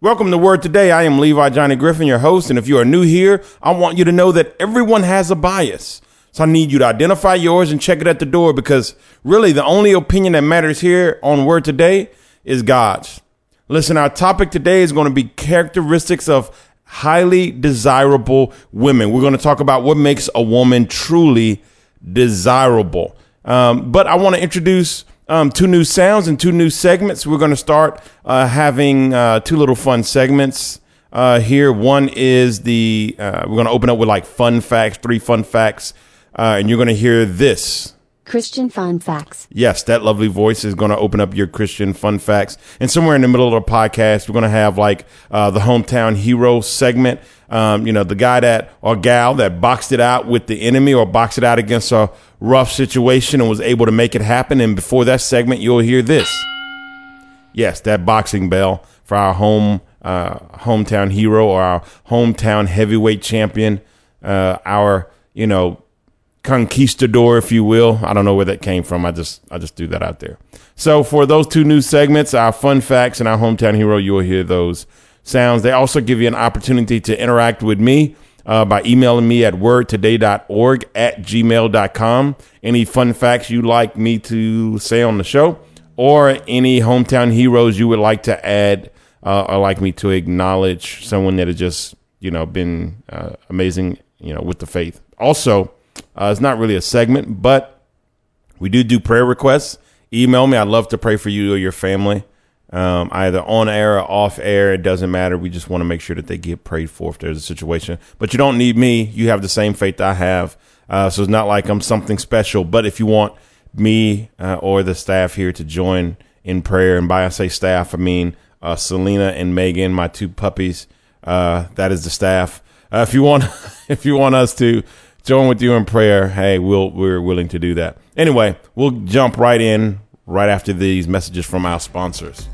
Welcome to Word Today. I am Levy Johnny Griffin, your host. And if you are new here, I want you to know that everyone has a bias. So I need you to identify yours and check it at the door because really the only opinion that matters here on Word Today is God's. Listen, our topic today is going to be characteristics of highly desirable women. We're going to talk about what makes a woman truly desirable. Um, but I want to introduce um, two new sounds and two new segments. We're going to start uh, having uh, two little fun segments uh, here. One is the uh, we're going to open up with like fun facts, three fun facts, uh, and you're going to hear this. Christian fun facts. Yes, that lovely voice is going to open up your Christian fun facts. And somewhere in the middle of the podcast, we're going to have like uh, the hometown hero segment. Um, you know, the guy that or gal that boxed it out with the enemy or boxed it out against a rough situation and was able to make it happen. And before that segment, you'll hear this. Yes, that boxing bell for our home uh, hometown hero or our hometown heavyweight champion, uh, our you know conquistador, if you will. I don't know where that came from. I just I just threw that out there. So for those two new segments, our fun facts and our hometown hero, you will hear those sounds. They also give you an opportunity to interact with me uh, by emailing me at wordtoday.org at gmail.com. Any fun facts you'd like me to say on the show, or any hometown heroes you would like to add uh, or like me to acknowledge someone that has just you know been uh, amazing you know with the faith. Also, uh, it's not really a segment, but we do do prayer requests. Email me. I'd love to pray for you or your family, um, either on air or off air. It doesn't matter. We just want to make sure that they get prayed for if there's a situation. But you don't need me. You have the same faith I have. Uh, so it's not like I'm something special. But if you want me uh, or the staff here to join in prayer, and by I say staff, I mean uh, Selena and Megan, my two puppies. Uh, that is the staff. Uh, if you want, if you want us to join with you in prayer, hey, we'll we're willing to do that. Anyway, we'll jump right in right after these messages from our sponsors.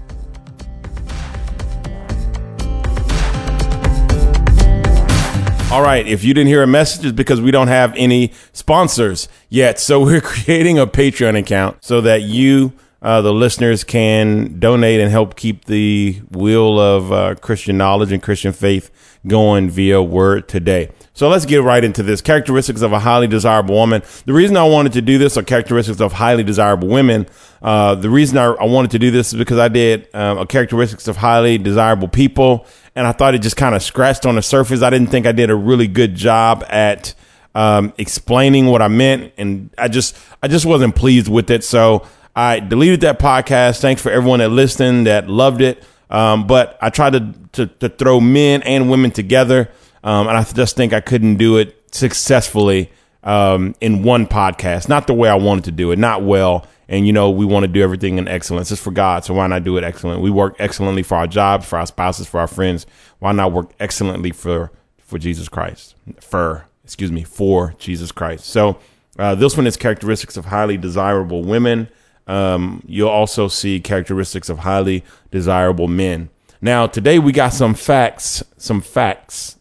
All right, if you didn't hear a message, it's because we don't have any sponsors yet. So we're creating a Patreon account so that you, uh, the listeners, can donate and help keep the wheel of uh, Christian knowledge and Christian faith going via Word today. So let's get right into this. Characteristics of a highly desirable woman. The reason I wanted to do this are characteristics of highly desirable women. Uh, the reason I, I, wanted to do this is because I did um, a characteristics of highly desirable people, and I thought it just kind of scratched on the surface. I didn't think I did a really good job at um, explaining what I meant, and I just I just wasn't pleased with it. So I deleted that podcast. Thanks for everyone that listened, that loved it. Um, but I tried to, to, to throw men and women together. Um, and I just think I couldn't do it successfully um, in one podcast. Not the way I wanted to do it, not well. And, you know, we want to do everything in excellence. It's for God. So why not do it excellent? We work excellently for our jobs, for our spouses, for our friends. Why not work excellently for, for Jesus Christ? For, excuse me, for Jesus Christ. So uh, this one is characteristics of highly desirable women. Um, you'll also see characteristics of highly desirable men. Now, today we got some facts, some facts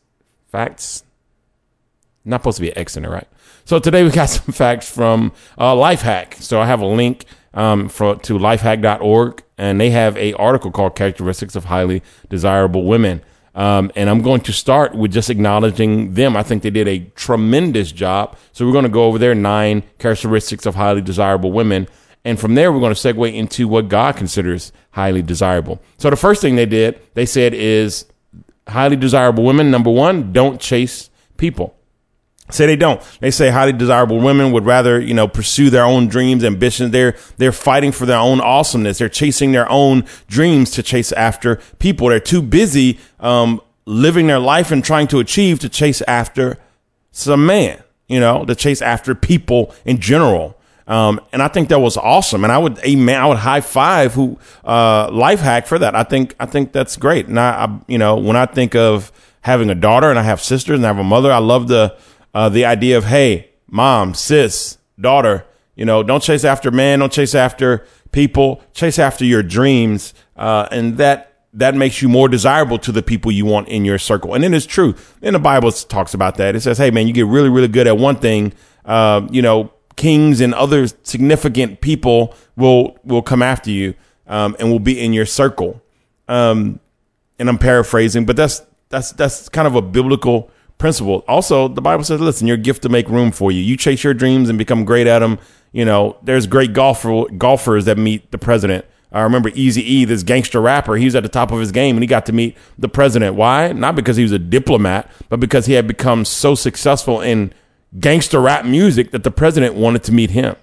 facts. Not supposed to be an X in it, right? So today we got some facts from uh, Lifehack. So I have a link um, for, to lifehack.org, and they have a article called "Characteristics of Highly Desirable Women." Um, and I'm going to start with just acknowledging them. I think they did a tremendous job. So we're going to go over their nine characteristics of highly desirable women. And from there, we're going to segue into what God considers highly desirable. So the first thing they did, they said, is highly desirable women, number one, don't chase people. Say they don't. They say highly desirable women would rather, you know, pursue their own dreams, ambitions. They're they're fighting for their own awesomeness. They're chasing their own dreams to chase after people. They're too busy um, living their life and trying to achieve to chase after some man. You know, to chase after people in general. Um, and I think that was awesome. And I would, amen, I would high five who, uh, life hack for that. I think, I think that's great. And I, I, you know, when I think of having a daughter and I have sisters and I have a mother, I love the, uh, the idea of, Hey, mom, sis, daughter, you know, don't chase after man, don't chase after people, chase after your dreams. Uh, and that, that makes you more desirable to the people you want in your circle. And it's true. And the Bible talks about that. It says, Hey, man, you get really, really good at one thing. Uh, you know, kings and other significant people will will come after you um, and will be in your circle. Um, and I'm paraphrasing, but that's that's that's kind of a biblical principle. Also, the Bible says, "Listen, your gift to make room for you. You chase your dreams and become great at them." You know, there's great golfer golfers that meet the president. I remember Easy E, this gangster rapper. He was at the top of his game, and he got to meet the president. Why? Not because he was a diplomat, but because he had become so successful in gangster rap music that the president wanted to meet him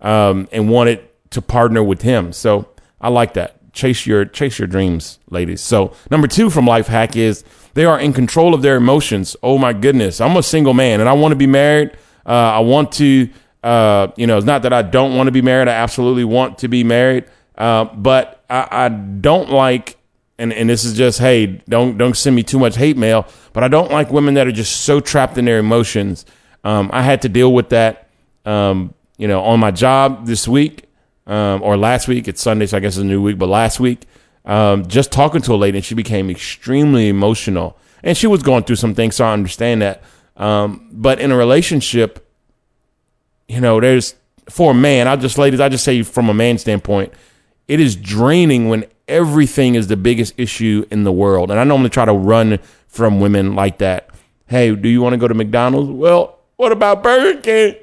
um, and wanted to partner with him. So I like that. Chase your chase your dreams, ladies. So number two from Life Hack is they are in control of their emotions. Oh my goodness, I'm a single man and I want to be married. Uh, I want to, uh, you know, it's not that I don't want to be married. I absolutely want to be married, uh, but I, I don't like. And, and this is just hey don't don't send me too much hate mail but I don't like women that are just so trapped in their emotions um, I had to deal with that um, you know on my job this week um, or last week. It's Sunday, so I guess it's a new week. But last week, um, just talking to a lady, and she became extremely emotional, and she was going through some things, so I understand that. Um, but in a relationship, you know, there's for a man. I just, ladies, I just say from a man standpoint, it is draining when everything is the biggest issue in the world. And I normally try to run from women like that. Hey, do you want to go to McDonald's? Well, what about Burger King?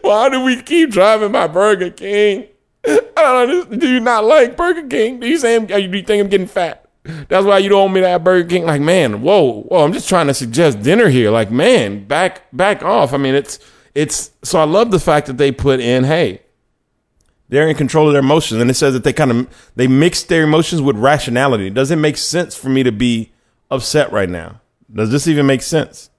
Why do we keep driving by Burger King? do you not like Burger King? Do you say do you think I'm getting fat? That's why you don't want me to have Burger King. Like, man, whoa, whoa! I'm just trying to suggest dinner here. Like, man, back back off. I mean, it's it's. So I love the fact that they put in, hey, they're in control of their emotions, and it says that they kind of they mix their emotions with rationality. Does it make sense for me to be upset right now? Does this even make sense?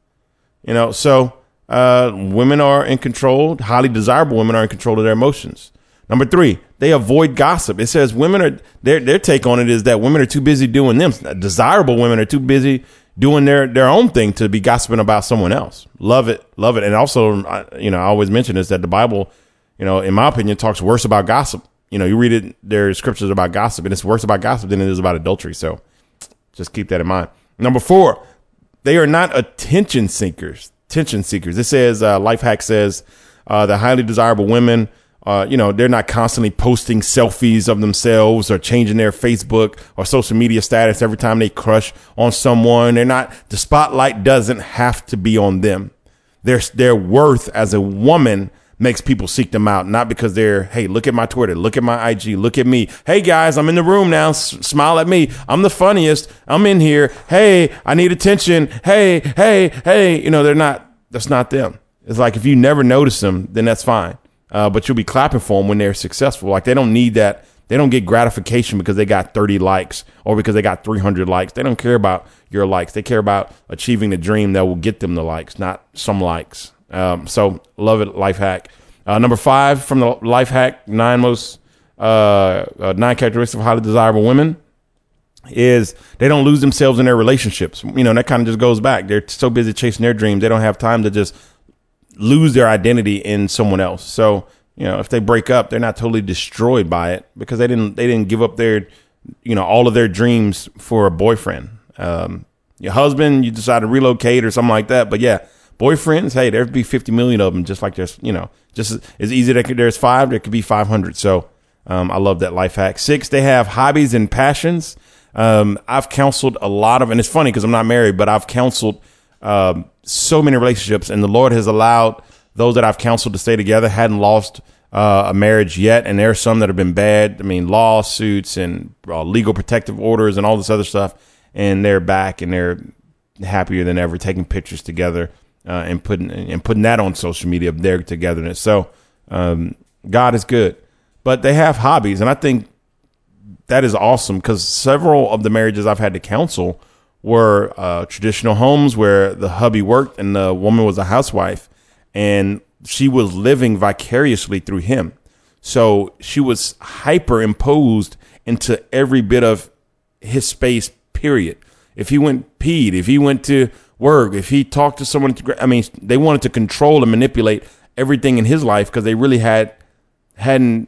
You know, so uh, women are in control. Highly desirable women are in control of their emotions. Number three, they avoid gossip. It says women are their their take on it is that women are too busy doing them. Desirable women are too busy doing their their own thing to be gossiping about someone else. Love it, love it. And also, you know, I always mention this that the Bible, you know, in my opinion, talks worse about gossip. You know, you read it, there are scriptures about gossip, and it's worse about gossip than it is about adultery. So, just keep that in mind. Number four, they are not attention seekers. Attention seekers. It says, uh, Life Hack says, uh, the highly desirable women uh, you know, they're not constantly posting selfies of themselves or changing their Facebook or social media status every time they crush on someone. They're not, the spotlight doesn't have to be on them. Their, their worth as a woman makes people seek them out, not because they're, hey, look at my Twitter, look at my IG, look at me. Hey guys, I'm in the room now. S- smile at me. I'm the funniest. I'm in here. Hey, I need attention. Hey, hey, hey. You know, they're not, that's not them. It's like if you never notice them, then that's fine uh, but you'll be clapping for them when they're successful. Like they don't need that. They don't get gratification because they got 30 likes or because they got 300 likes. They don't care about your likes. They care about achieving the dream that will get them the likes, not some likes. Um, so love it, life hack. Uh, number five from the life hack, nine most uh, uh, nine characteristics of highly desirable women is they don't lose themselves in their relationships. You know, that kind of just goes back. They're so busy chasing their dreams, they don't have time to just lose their identity in someone else. So, you know, if they break up, they're not totally destroyed by it because they didn't they didn't give up their you know all of their dreams for a boyfriend. Um, your husband, you decide to relocate or something like that. But yeah, boyfriends, hey, there'd be 50 million of them, just like there's, you know, just as easy that there's five, there could be 500. So um, I love that life hack. Six, they have hobbies and passions. Um, I've counseled a lot of, and it's funny because I'm not married, but I've counseled um, so many relationships, and the Lord has allowed those that I've counseled to stay together hadn't lost uh, a marriage yet, and there are some that have been bad. I mean, lawsuits and uh, legal protective orders and all this other stuff, and they're back and they're happier than ever, taking pictures together uh, and putting and putting that on social media of their togetherness. So um, God is good, but they have hobbies, and I think that is awesome because several of the marriages I've had to counsel were uh, traditional homes where the hubby worked and the woman was a housewife, and she was living vicariously through him. So she was hyper imposed into every bit of his space. Period. If he went peed, if he went to work, if he talked to someone, I mean, they wanted to control and manipulate everything in his life because they really had hadn't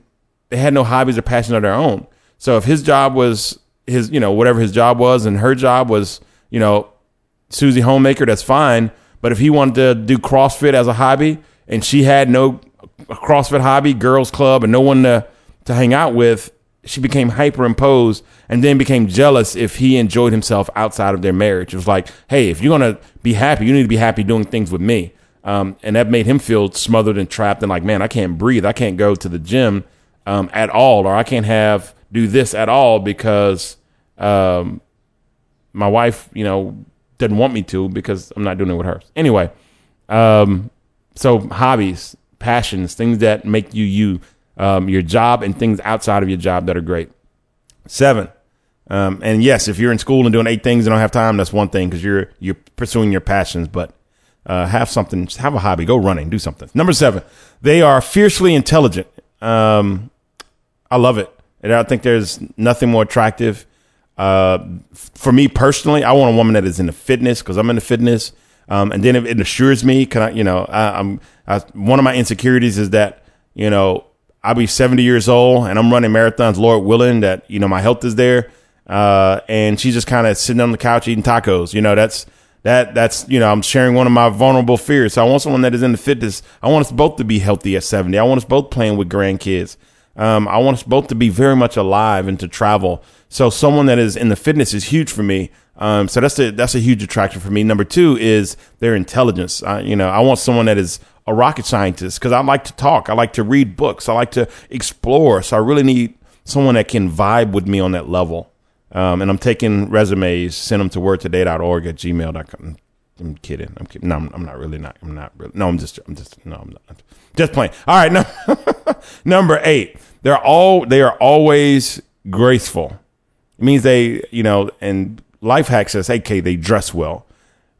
they had no hobbies or passions of their own. So if his job was his, you know, whatever his job was, and her job was, you know, Susie Homemaker, that's fine. But if he wanted to do CrossFit as a hobby and she had no CrossFit hobby, girls club, and no one to, to hang out with, she became hyperimposed and then became jealous if he enjoyed himself outside of their marriage. It was like, hey, if you're gonna be happy, you need to be happy doing things with me. Um, and that made him feel smothered and trapped and like, man, I can't breathe. I can't go to the gym um, at all, or I can't have do this at all because um, my wife, you know, didn't want me to because I'm not doing it with her. Anyway, um, so hobbies, passions, things that make you you, um, your job, and things outside of your job that are great. Seven. Um, and yes, if you're in school and doing eight things and don't have time, that's one thing because you're you're pursuing your passions. But uh, have something, have a hobby, go running, do something. Number seven, they are fiercely intelligent. Um, I love it. And I think there's nothing more attractive. Uh, for me personally, I want a woman that is into fitness because I'm into fitness. Um, and then it, it, assures me, can I, you know, I, am one of my insecurities is that, you know, I'll be 70 years old and I'm running marathons, Lord willing, that, you know, my health is there. Uh, and she's just kind of sitting on the couch eating tacos. You know, that's, that that's you know I'm sharing one of my vulnerable fears. So I want someone that is in the fitness. I want us both to be healthy at 70. I want us both playing with grandkids. Um, I want us both to be very much alive and to travel. So someone that is in the fitness is huge for me. Um, so that's a that's a huge attraction for me. Number two is their intelligence. Uh, you know, I want someone that is a rocket scientist because I like to talk. I like to read books. I like to explore. So I really need someone that can vibe with me on that level. Um, and I'm taking resumes, send them to wordtoday.org at gmail.com. I'm kidding. I'm kidding. No, I'm, I'm, not really not. I'm not really. No, I'm just. I'm just. No, I'm not. Just playing. All right. No, number eight. They're all. They are always graceful. It means they, you know, and life hack says, "Okay, they dress well."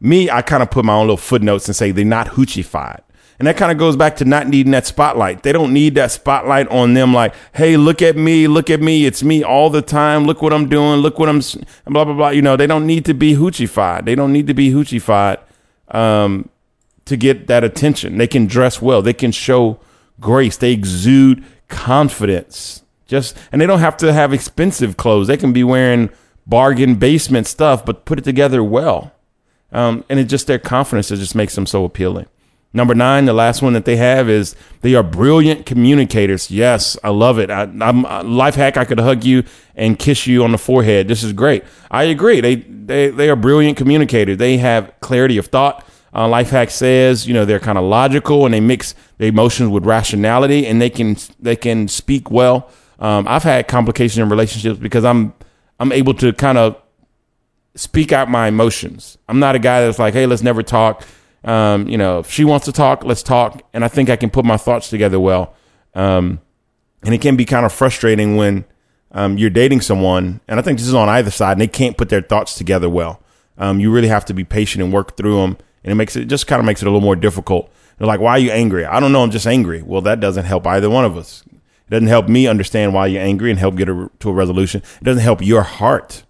Me, I kind of put my own little footnotes and say they're not hoochified. And that kind of goes back to not needing that spotlight. They don't need that spotlight on them like, hey, look at me, look at me. It's me all the time. Look what I'm doing. Look what I'm, blah, blah, blah. You know, they don't need to be hoochified. They don't need to be hoochified um, to get that attention. They can dress well. They can show grace. They exude confidence. Just, and they don't have to have expensive clothes. They can be wearing bargain basement stuff, but put it together well. Um, and it just their confidence that just makes them so appealing. Number nine, the last one that they have is they are brilliant communicators. Yes, I love it. I, am life hack. I could hug you and kiss you on the forehead. This is great. I agree. They they they are brilliant communicators. They have clarity of thought. Uh, life hack says you know they're kind of logical and they mix the emotions with rationality and they can they can speak well. Um, I've had complications in relationships because I'm I'm able to kind of speak out my emotions. I'm not a guy that's like, hey, let's never talk um, you know, if she wants to talk, let's talk. And I think I can put my thoughts together well. Um, and it can be kind of frustrating when um, you're dating someone, and I think this is on either side, and they can't put their thoughts together well. Um, you really have to be patient and work through them, and it makes it just kind of makes it a little more difficult. They're like, "Why are you angry?" I don't know. I'm just angry. Well, that doesn't help either one of us. It doesn't help me understand why you're angry and help get a, to a resolution. It doesn't help your heart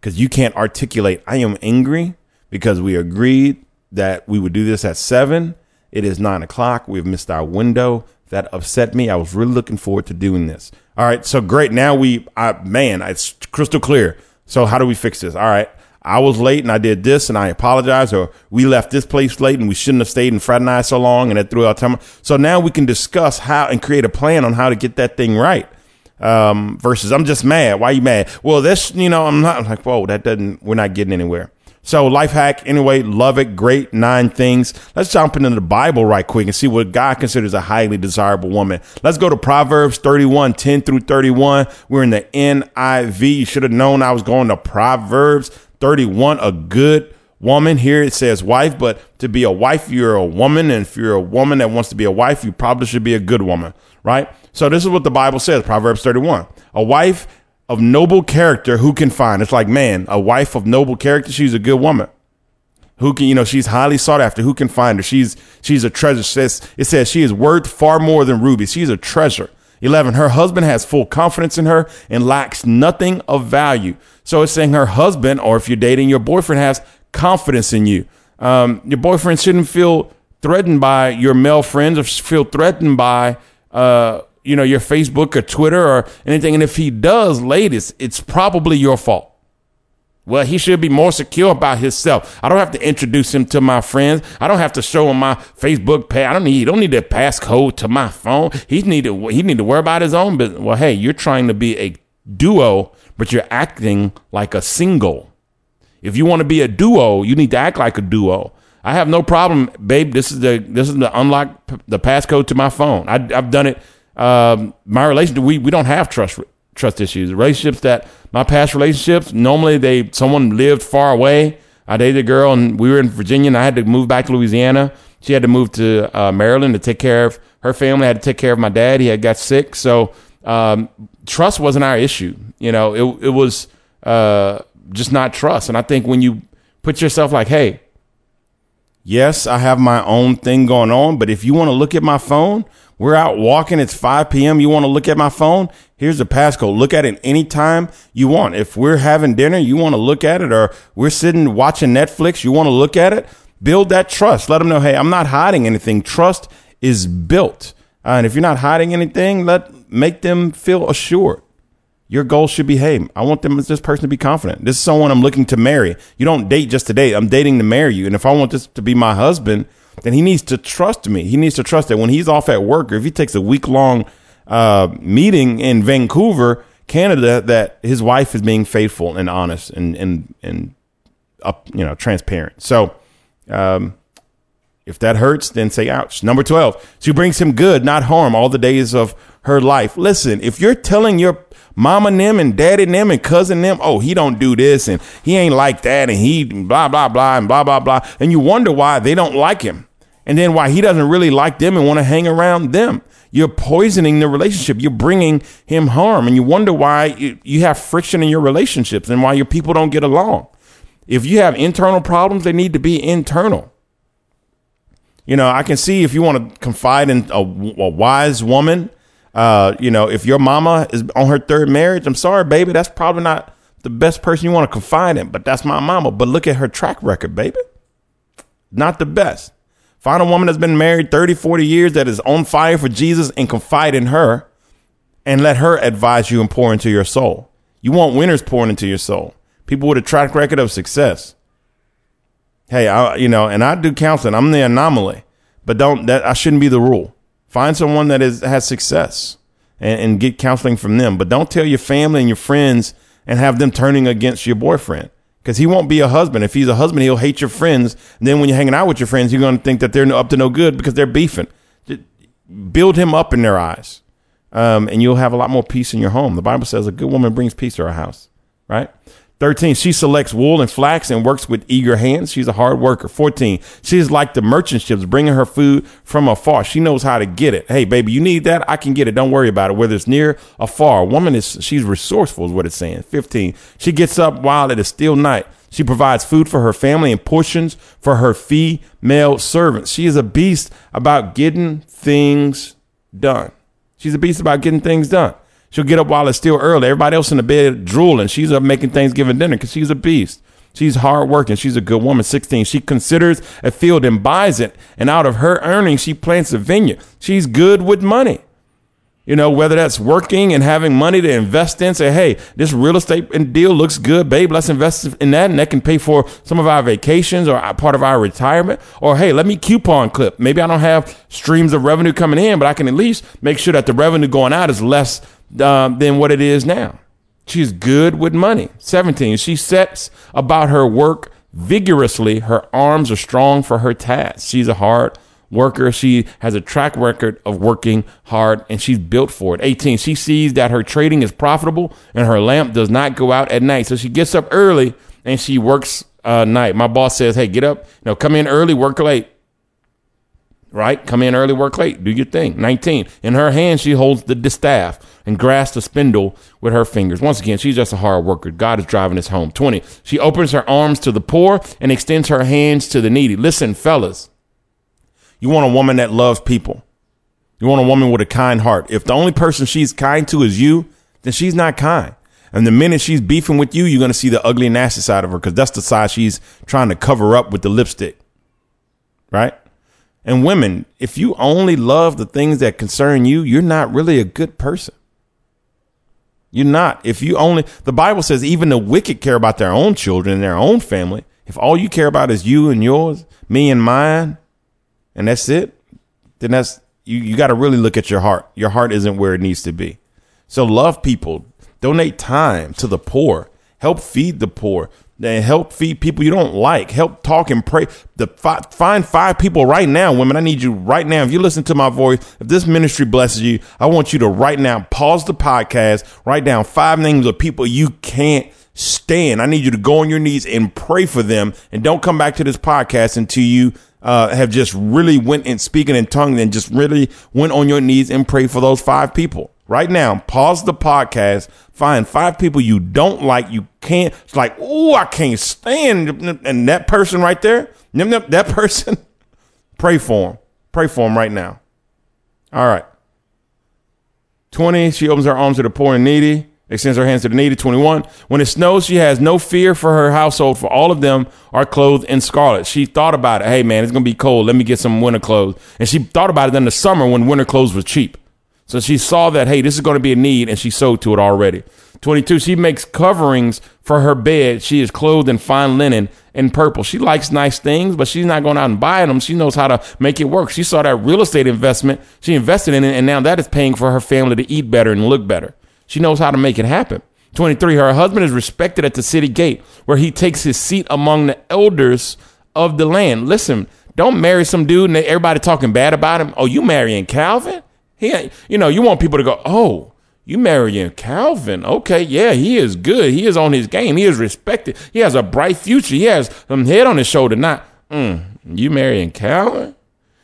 because you can't articulate, "I am angry," because we agreed that we would do this at seven. It is nine o'clock. We've missed our window. That upset me. I was really looking forward to doing this. All right. So great. Now we, I, man, it's crystal clear. So how do we fix this? All right. I was late and I did this and I apologize, or we left this place late and we shouldn't have stayed and fraternized so long and it threw our time. So now we can discuss how and create a plan on how to get that thing right. Um, versus I'm just mad. Why are you mad? Well, this, you know, I'm not I'm like, whoa, that doesn't, we're not getting anywhere. So life hack anyway, love it. Great nine things. Let's jump into the Bible right quick and see what God considers a highly desirable woman. Let's go to Proverbs 31, 10 through 31. We're in the NIV. You should have known I was going to Proverbs 31, a good woman. Here it says wife, but to be a wife, you're a woman. And if you're a woman that wants to be a wife, you probably should be a good woman, right? So this is what the Bible says, Proverbs 31. A wife of noble character who can find. It's like, man, a wife of noble character, she's a good woman. Who can, you know, she's highly sought after. Who can find her? She's she's a treasure. It says, it says she is worth far more than rubies. She's a treasure. 11. Her husband has full confidence in her and lacks nothing of value. So it's saying her husband, or if you're dating, your boyfriend has confidence in you. Um, your boyfriend shouldn't feel threatened by your male friends or feel threatened by uh, you know, your Facebook or Twitter or anything. And if he does, ladies, it's probably your fault. Well, he should be more secure about himself. I don't have to introduce him to my friends. I don't have to show him my Facebook page. I don't need. He don't need pass passcode to my phone. He need to. He need to worry about his own business. Well, hey, you're trying to be a duo, but you're acting like a single. If you want to be a duo, you need to act like a duo. I have no problem, babe. This is the this is the unlock the passcode to my phone. I, have done it. Um, my relationship, we we don't have trust trust issues. Relationships that my past relationships normally they someone lived far away. I dated a girl and we were in Virginia, and I had to move back to Louisiana. She had to move to uh, Maryland to take care of her family. I had to take care of my dad. He had got sick, so um, trust wasn't our issue. You know, it it was uh, just not trust. And I think when you put yourself like, hey, yes, I have my own thing going on, but if you want to look at my phone, we're out walking. It's 5 p.m. You want to look at my phone? Here's the passcode. Look at it anytime you want. If we're having dinner, you want to look at it, or we're sitting watching Netflix, you want to look at it. Build that trust. Let them know, hey, I'm not hiding anything. Trust is built. Uh, and if you're not hiding anything, let make them feel assured. Your goal should be, hey, I want them this person to be confident. This is someone I'm looking to marry. You don't date just to date. I'm dating to marry you. And if I want this to be my husband, then he needs to trust me. He needs to trust that when he's off at work or if he takes a week long uh, meeting in Vancouver, Canada, that his wife is being faithful and honest and and and up, you know, transparent. So, um, if that hurts, then say ouch. Number 12, she brings him good, not harm, all the days of her life. Listen, if you're telling your mama and them and daddy and them and cousin them, oh, he don't do this and he ain't like that and he blah, blah, blah, and blah, blah, blah. And you wonder why they don't like him. And then why he doesn't really like them and want to hang around them. You're poisoning the relationship. You're bringing him harm. And you wonder why you, you have friction in your relationships and why your people don't get along. If you have internal problems, they need to be internal. You know, I can see if you want to confide in a, a wise woman uh, you know, if your mama is on her third marriage, I'm sorry, baby, that's probably not the best person you want to confide in, but that's my mama. But look at her track record, baby. Not the best. Find a woman that's been married 30, 40 years that is on fire for Jesus and confide in her and let her advise you and pour into your soul. You want winners pouring into your soul. People with a track record of success. Hey, I, you know, and I do counseling. I'm the anomaly, but don't that I shouldn't be the rule. Find someone that is has success and, and get counseling from them. But don't tell your family and your friends and have them turning against your boyfriend because he won't be a husband. If he's a husband, he'll hate your friends. And then when you're hanging out with your friends, you're going to think that they're up to no good because they're beefing. Build him up in their eyes, um, and you'll have a lot more peace in your home. The Bible says a good woman brings peace to her house, right? 13, she selects wool and flax and works with eager hands. She's a hard worker. 14, she's like the merchant ships bringing her food from afar. She knows how to get it. Hey, baby, you need that? I can get it. Don't worry about it. Whether it's near or far. A woman is, she's resourceful is what it's saying. 15, she gets up while it is still night. She provides food for her family and portions for her female servants. She is a beast about getting things done. She's a beast about getting things done. She'll get up while it's still early. Everybody else in the bed drooling. She's up making Thanksgiving dinner because she's a beast. She's hardworking. She's a good woman. 16. She considers a field and buys it. And out of her earnings, she plants a vineyard. She's good with money. You know, whether that's working and having money to invest in, say, hey, this real estate deal looks good, babe. Let's invest in that. And that can pay for some of our vacations or part of our retirement. Or, hey, let me coupon clip. Maybe I don't have streams of revenue coming in, but I can at least make sure that the revenue going out is less uh, than what it is now. She's good with money. 17. She sets about her work vigorously. Her arms are strong for her task. She's a hard worker. She has a track record of working hard and she's built for it. 18. She sees that her trading is profitable and her lamp does not go out at night. So she gets up early and she works uh, night. My boss says, Hey, get up, know, come in early, work late right? Come in early, work late, do your thing. 19. In her hand, she holds the distaff and grasps the spindle with her fingers. Once again, she's just a hard worker. God is driving us home. 20. She opens her arms to the poor and extends her hands to the needy. Listen, fellas, you want a woman that loves people. You want a woman with a kind heart. If the only person she's kind to is you, then she's not kind. And the minute she's beefing with you, you're going to see the ugly, nasty side of her because that's the side she's trying to cover up with the lipstick. Right? And women, if you only love the things that concern you, you're not really a good person. You're not. If you only, the Bible says even the wicked care about their own children and their own family. If all you care about is you and yours, me and mine, and that's it, then that's, you, you got to really look at your heart. Your heart isn't where it needs to be. So love people. Donate time to the poor. Help feed the poor. And help feed people you don't like. Help talk and pray. The fi- find five people right now, women. I need you right now. If you listen to my voice, if this ministry blesses you, I want you to right now pause the podcast. Write down five names of people you can't stand. I need you to go on your knees and pray for them, and don't come back to this podcast until you uh, have just really went and speaking in tongues and just really went on your knees and prayed for those five people. Right now, pause the podcast, find five people you don't like, you can't, it's like, oh, I can't stand, and that person right there, that person, pray for him. Pray for him right now. All right. 20, she opens her arms to the poor and needy extends her hands to the needy. 21. When it snows, she has no fear for her household, for all of them are clothed in scarlet. She thought about it. Hey, man, it's going to be cold. Let me get some winter clothes. And she thought about it in the summer when winter clothes was cheap. So she saw that, hey, this is going to be a need, and she sewed to it already. 22, she makes coverings for her bed. She is clothed in fine linen and purple. She likes nice things, but she's not going out and buying them. She knows how to make it work. She saw that real estate investment. She invested in it, and now that is paying for her family to eat better and look better. She knows how to make it happen. 23. Her husband is respected at the city gate, where he takes his seat among the elders of the land. Listen, don't marry some dude and everybody talking bad about him. Oh, you marrying Calvin? He, you know, you want people to go, oh, you marrying Calvin? Okay, yeah, he is good. He is on his game. He is respected. He has a bright future. He has some head on his shoulder. Not, mm, you marrying Calvin?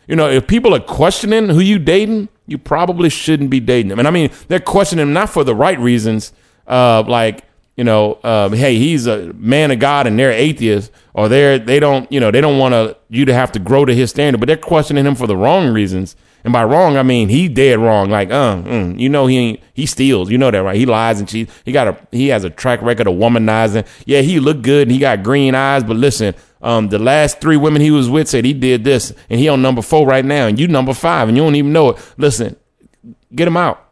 You know, if people are questioning who you dating, you probably shouldn't be dating them. And I mean, they're questioning him not for the right reasons, uh, like, you know, um, hey, he's a man of God and they're atheists, or they're they don't, you know, they don't want to you to have to grow to his standard, but they're questioning him for the wrong reasons. And by wrong, I mean he dead wrong. Like, uh, mm, you know, he ain't, he steals. You know that, right? He lies and cheats. He got a he has a track record of womanizing. Yeah, he look good and he got green eyes, but listen, um, the last three women he was with said he did this, and he on number four right now, and you number five, and you don't even know it. Listen, get him out.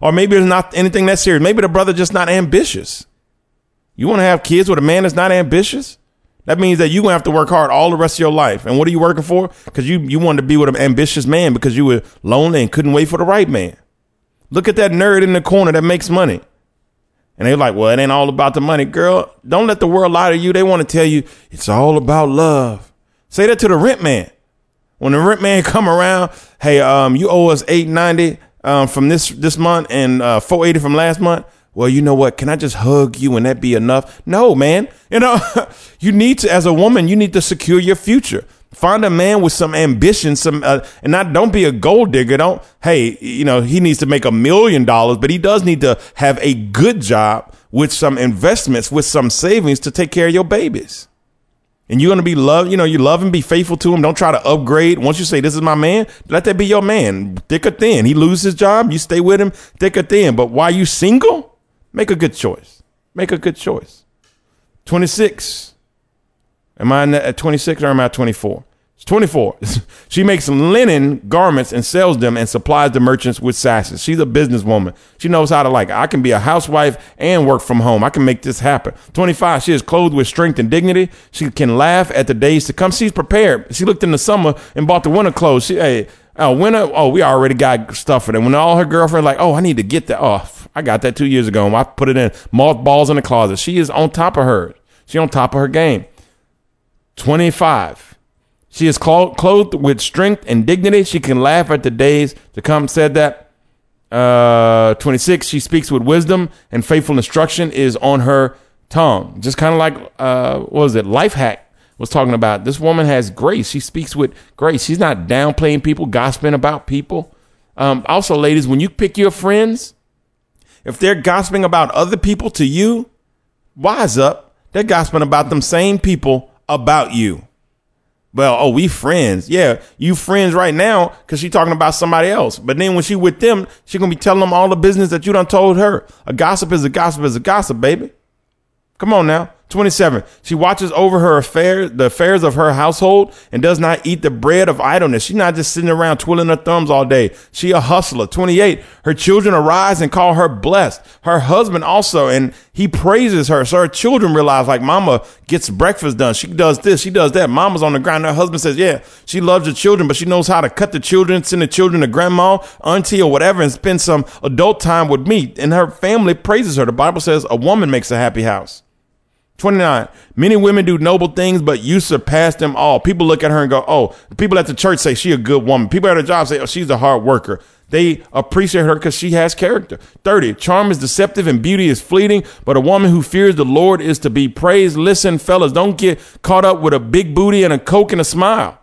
Or maybe it's not anything that serious. Maybe the brother just not ambitious. You want to have kids with a man that's not ambitious? That means that you're gonna have to work hard all the rest of your life. And what are you working for? Because you you wanted to be with an ambitious man because you were lonely and couldn't wait for the right man. Look at that nerd in the corner that makes money. And they're like, well, it ain't all about the money. Girl, don't let the world lie to you. They want to tell you it's all about love. Say that to the rent man. When the rent man come around, hey, um, you owe us eight ninety um, from this this month and uh, four eighty from last month. Well, you know what? Can I just hug you and that be enough? No, man. You know, you need to, as a woman, you need to secure your future. Find a man with some ambition, some, uh, and not don't be a gold digger. Don't, hey, you know, he needs to make a million dollars, but he does need to have a good job with some investments, with some savings to take care of your babies. And you're gonna be love, you know, you love him, be faithful to him. Don't try to upgrade. Once you say this is my man, let that be your man, thick or thin. He loses his job, you stay with him, thick or thin. But while you single, make a good choice. Make a good choice. Twenty six. Am I at 26 or am I at 24? It's 24. she makes linen garments and sells them and supplies the merchants with sashes. She's a businesswoman. She knows how to like, I can be a housewife and work from home. I can make this happen. 25. She is clothed with strength and dignity. She can laugh at the days to come. She's prepared. She looked in the summer and bought the winter clothes. She, hey, oh, winter. Oh, we already got stuff for them. When all her girlfriends like, oh, I need to get that. Oh, I got that two years ago. I put it in mothballs in the closet. She is on top of her. She on top of her game. 25. She is clothed with strength and dignity. She can laugh at the days to come. Said that. Uh, 26. She speaks with wisdom and faithful instruction is on her tongue. Just kind of like, uh, what was it? Life hack was talking about. This woman has grace. She speaks with grace. She's not downplaying people, gossiping about people. Um, also, ladies, when you pick your friends, if they're gossiping about other people to you, wise up. They're gossiping about them same people about you. Well, oh, we friends. Yeah, you friends right now because she talking about somebody else. But then when she with them, she gonna be telling them all the business that you done told her. A gossip is a gossip is a gossip, baby. Come on now. 27. She watches over her affairs, the affairs of her household and does not eat the bread of idleness. She's not just sitting around twiddling her thumbs all day. She a hustler. 28. Her children arise and call her blessed. Her husband also, and he praises her. So her children realize like mama gets breakfast done. She does this. She does that. Mama's on the ground. Her husband says, yeah, she loves the children, but she knows how to cut the children, send the children to grandma, auntie or whatever and spend some adult time with me. And her family praises her. The Bible says a woman makes a happy house. 29. Many women do noble things, but you surpass them all. People look at her and go, Oh, people at the church say she a good woman. People at her job say, Oh, she's a hard worker. They appreciate her because she has character. 30. Charm is deceptive and beauty is fleeting, but a woman who fears the Lord is to be praised. Listen, fellas, don't get caught up with a big booty and a coke and a smile.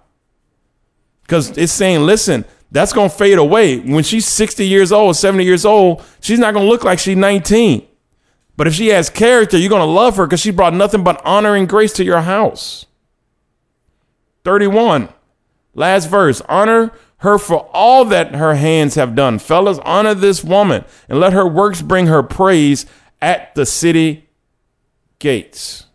Because it's saying, listen, that's going to fade away. When she's 60 years old, 70 years old, she's not going to look like she's 19. But if she has character, you're going to love her because she brought nothing but honor and grace to your house. 31. Last verse. Honor her for all that her hands have done. Fellas, honor this woman and let her works bring her praise at the city gates.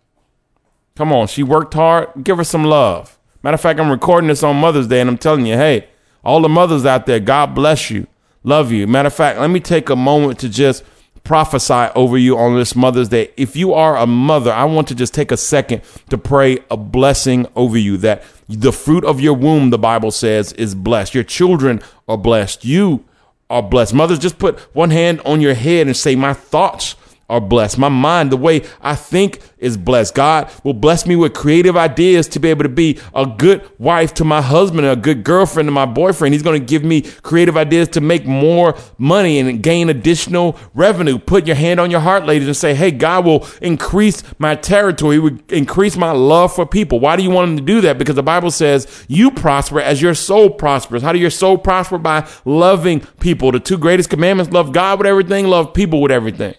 Come on, she worked hard. Give her some love. Matter of fact, I'm recording this on Mother's Day and I'm telling you, hey, all the mothers out there, God bless you. Love you. Matter of fact, let me take a moment to just prophesy over you on this Mother's Day. If you are a mother, I want to just take a second to pray a blessing over you that the fruit of your womb, the Bible says, is blessed. Your children are blessed. You are blessed. Mothers, just put one hand on your head and say, My thoughts are blessed. My mind, the way I think is blessed. God will bless me with creative ideas to be able to be a good wife to my husband, a good girlfriend to my boyfriend. He's going to give me creative ideas to make more money and gain additional revenue. Put your hand on your heart, ladies, and say, Hey, God will increase my territory, He would increase my love for people. Why do you want him to do that? Because the Bible says you prosper as your soul prospers. How do your soul prosper? By loving people. The two greatest commandments love God with everything, love people with everything.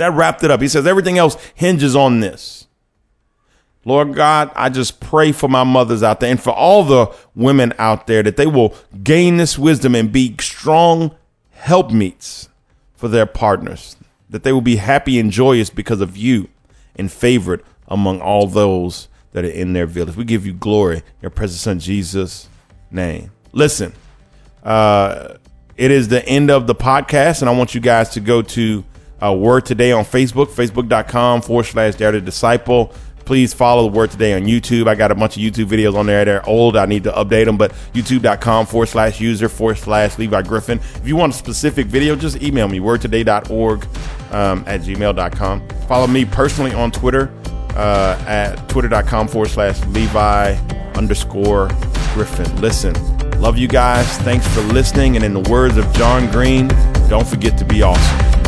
That wrapped it up. He says everything else hinges on this. Lord God, I just pray for my mothers out there and for all the women out there that they will gain this wisdom and be strong helpmeets for their partners, that they will be happy and joyous because of you and favored among all those that are in their village. We give you glory in your precious son Jesus' name. Listen, uh, it is the end of the podcast, and I want you guys to go to uh, Word Today on Facebook, facebook.com forward slash Dare to Disciple. Please follow the Word Today on YouTube. I got a bunch of YouTube videos on there. They're old. I need to update them, but youtube.com forward slash user forward slash Levy Griffin. If you want a specific video, just email me, wordtoday.org um, at gmail.com. Follow me personally on Twitter uh, at twitter.com forward slash Levy underscore Griffin. Listen, love you guys. Thanks for listening. And in the words of John Green, don't forget to be awesome.